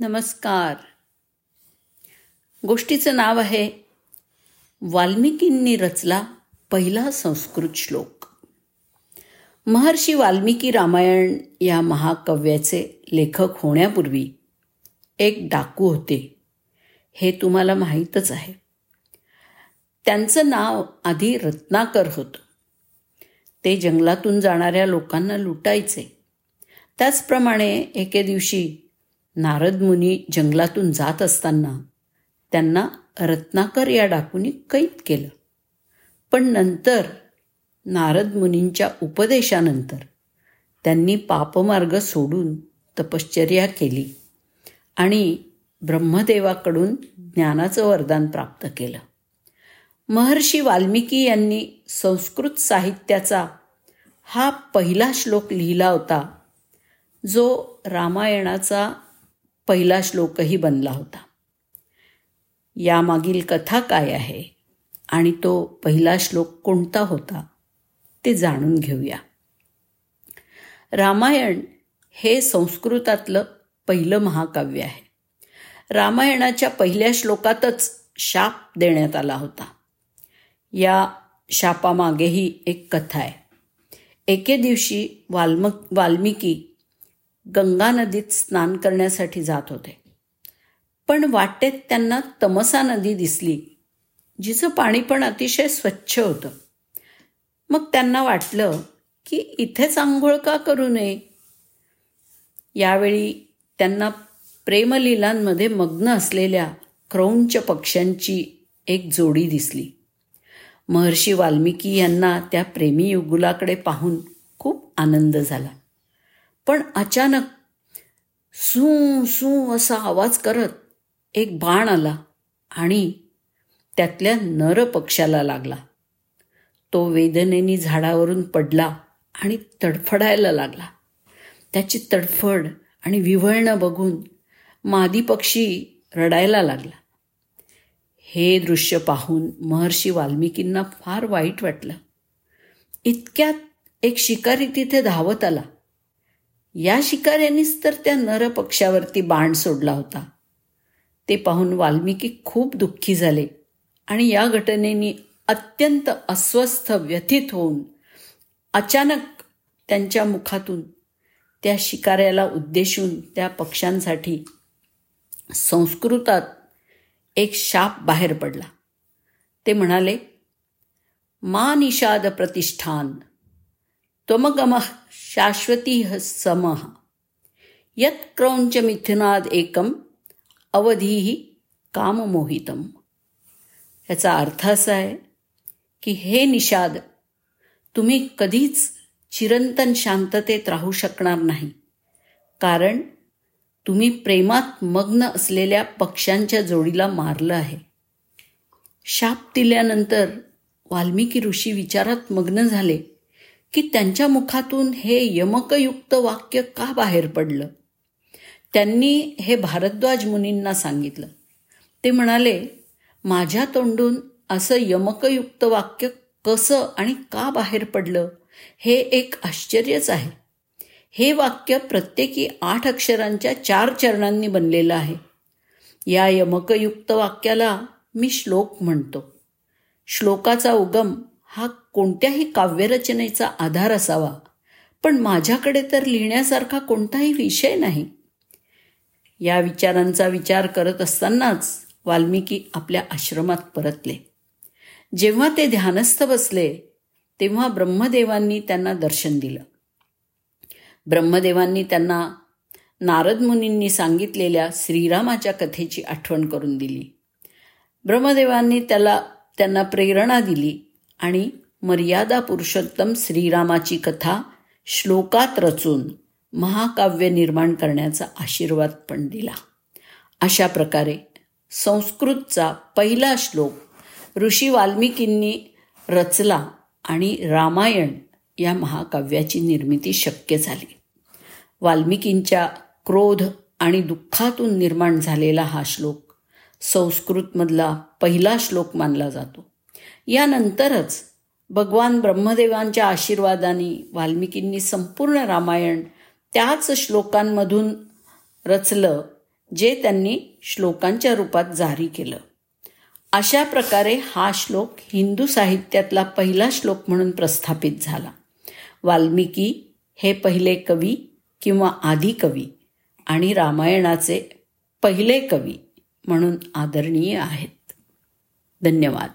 नमस्कार. गोष्टीचं नाव आहे वाल्मिकींनी रचला पहिला संस्कृत श्लोक. महर्षी वाल्मिकी रामायण या महाकाव्याचे लेखक होण्यापूर्वी एक डाकू होते. हे तुम्हाला माहीतच आहे. त्यांचं नाव आधी रत्नाकर होतं. ते जंगलातून जाणाऱ्या लोकांना लुटायचे. त्याचप्रमाणे एके दिवशी नारद मुनी जंगलातून जात असताना त्यांना रत्नाकर या डाकूनी कैद केलं. पण नंतर नारद मुनींच्या उपदेशानंतर त्यांनी पापमार्ग सोडून तपश्चर्या केली आणि ब्रह्मदेवाकडून ज्ञानाचं वरदान प्राप्त केलं. महर्षी वाल्मिकी यांनी संस्कृत साहित्याचा हा पहिला श्लोक लिहिला होता जो रामायणाचा पहिला श्लोकही बनला होता. यामागील कथा काय आहे आणि तो पहिला श्लोक कोणता होता ते जाणून घेऊया. रामायण हे संस्कृतातलं पहिलं महाकाव्य आहे. रामायणाच्या पहिल्या श्लोकातच शाप देण्यात आला होता. या शापामागेही एक कथा आहे. एके दिवशी वाल्म वाल्मिकी गंगा नदीत स्नान करण्यासाठी जात होते. पण वाटेत त्यांना तमसा नदी दिसली जिचं पाणी पण अतिशय स्वच्छ होतं. मग त्यांना वाटलं की इथेच आंघोळ का करू नये? यावेळी त्यांना प्रेमलीलांमध्ये मग्न असलेल्या क्रौंच पक्ष्यांची एक जोडी दिसली. महर्षी वाल्मिकी यांना त्या प्रेमी युगुलाकडे पाहून खूप आनंद झाला. पण अचानक सू सू असा आवाज करत एक बाण आला आणि त्यातल्या नर पक्षाला लागला. तो वेदनेनी झाडावरून पडला आणि तडफडायला लागला. त्याची तडफड आणि विव्हळणं बघून मादी पक्षी रडायला लागला. हे दृश्य पाहून महर्षी वाल्मिकींना फार वाईट वाटलं. इतक्यात एक शिकारी तिथे धावत आला. या शिकाऱ्यांनीच तर त्या नर पक्षावरती बाण सोडला होता. ते पाहून वाल्मिकी खूप दुःखी झाले आणि या घटनेनी अत्यंत अस्वस्थ व्यथित होऊन अचानक त्यांच्या मुखातून त्या शिकाऱ्याला उद्देशून त्या पक्ष्यांसाठी संस्कृतात एक शाप बाहेर पडला. ते म्हणाले मा निषाद प्रतिष्ठान त्वमगमः शाश्वती समः। यत क्रौंच मिथुनाद एकम अवधीही काममोहितम। याचा अर्थ असा आहे की हे निषाद तुम्ही कधीच चिरंतन शांततेत राहू शकणार नाही कारण तुम्ही प्रेमात मग्न असलेल्या पक्ष्यांच्या जोडीला मारलं आहे. शाप दिल्यानंतर वाल्मिकी ऋषी विचारात मग्न झाले. की त्यांच्या मुखातून हे यमकयुक्त वाक्य का बाहेर पडलं? त्यांनी हे भारद्वाज मुनींना सांगितलं. ते म्हणाले माझ्या तोंडून असं यमकयुक्त वाक्य कसं आणि का बाहेर पडलं हे एक आश्चर्यच आहे. हे वाक्य प्रत्येकी आठ अक्षरांच्या चार चरणांनी बनलेलं आहे. या यमकयुक्त वाक्याला मी श्लोक म्हणतो. श्लोकाचा उगम हा कोणत्याही काव्यरचनेचा आधार असावा. पण माझ्याकडे तर लिहिण्यासारखा कोणताही विषय नाही. या विचारांचा विचार करत असतानाच वाल्मिकी आपल्या आश्रमात परतले. जेव्हा ते ध्यानस्थ बसले तेव्हा ब्रह्मदेवांनी त्यांना दर्शन दिलं. ब्रह्मदेवांनी त्यांना नारद मुनींनी सांगितलेल्या श्रीरामाच्या कथेची आठवण करून दिली. ब्रह्मदेवांनी त्याला त्यांना प्रेरणा दिली. आणि मर्यादा पुरुषोत्तम श्रीरामाची कथा श्लोकात रचून महाकाव्य निर्माण करण्याचा आशीर्वाद पण दिला. अशा प्रकारे संस्कृतचा पहिला श्लोक ऋषी वाल्मिकींनी रचला आणि रामायण या महाकाव्याची निर्मिती शक्य झाली. वाल्मिकींच्या क्रोध आणि दुःखातून निर्माण झालेला हा श्लोक संस्कृतमधला पहिला श्लोक मानला जातो. यानंतरच भगवान ब्रह्मदेवांच्या आशीर्वादाने वाल्मिकींनी संपूर्ण रामायण त्याच श्लोकांमधून रचलं जे त्यांनी श्लोकांच्या रूपात जारी केलं. अशा प्रकारे हा श्लोक हिंदू साहित्यातला पहिला श्लोक म्हणून प्रस्थापित झाला. वाल्मिकी हे पहिले कवी किंवा आधी कवी आणि रामायणाचे पहिले कवी म्हणून आदरणीय आहेत. धन्यवाद.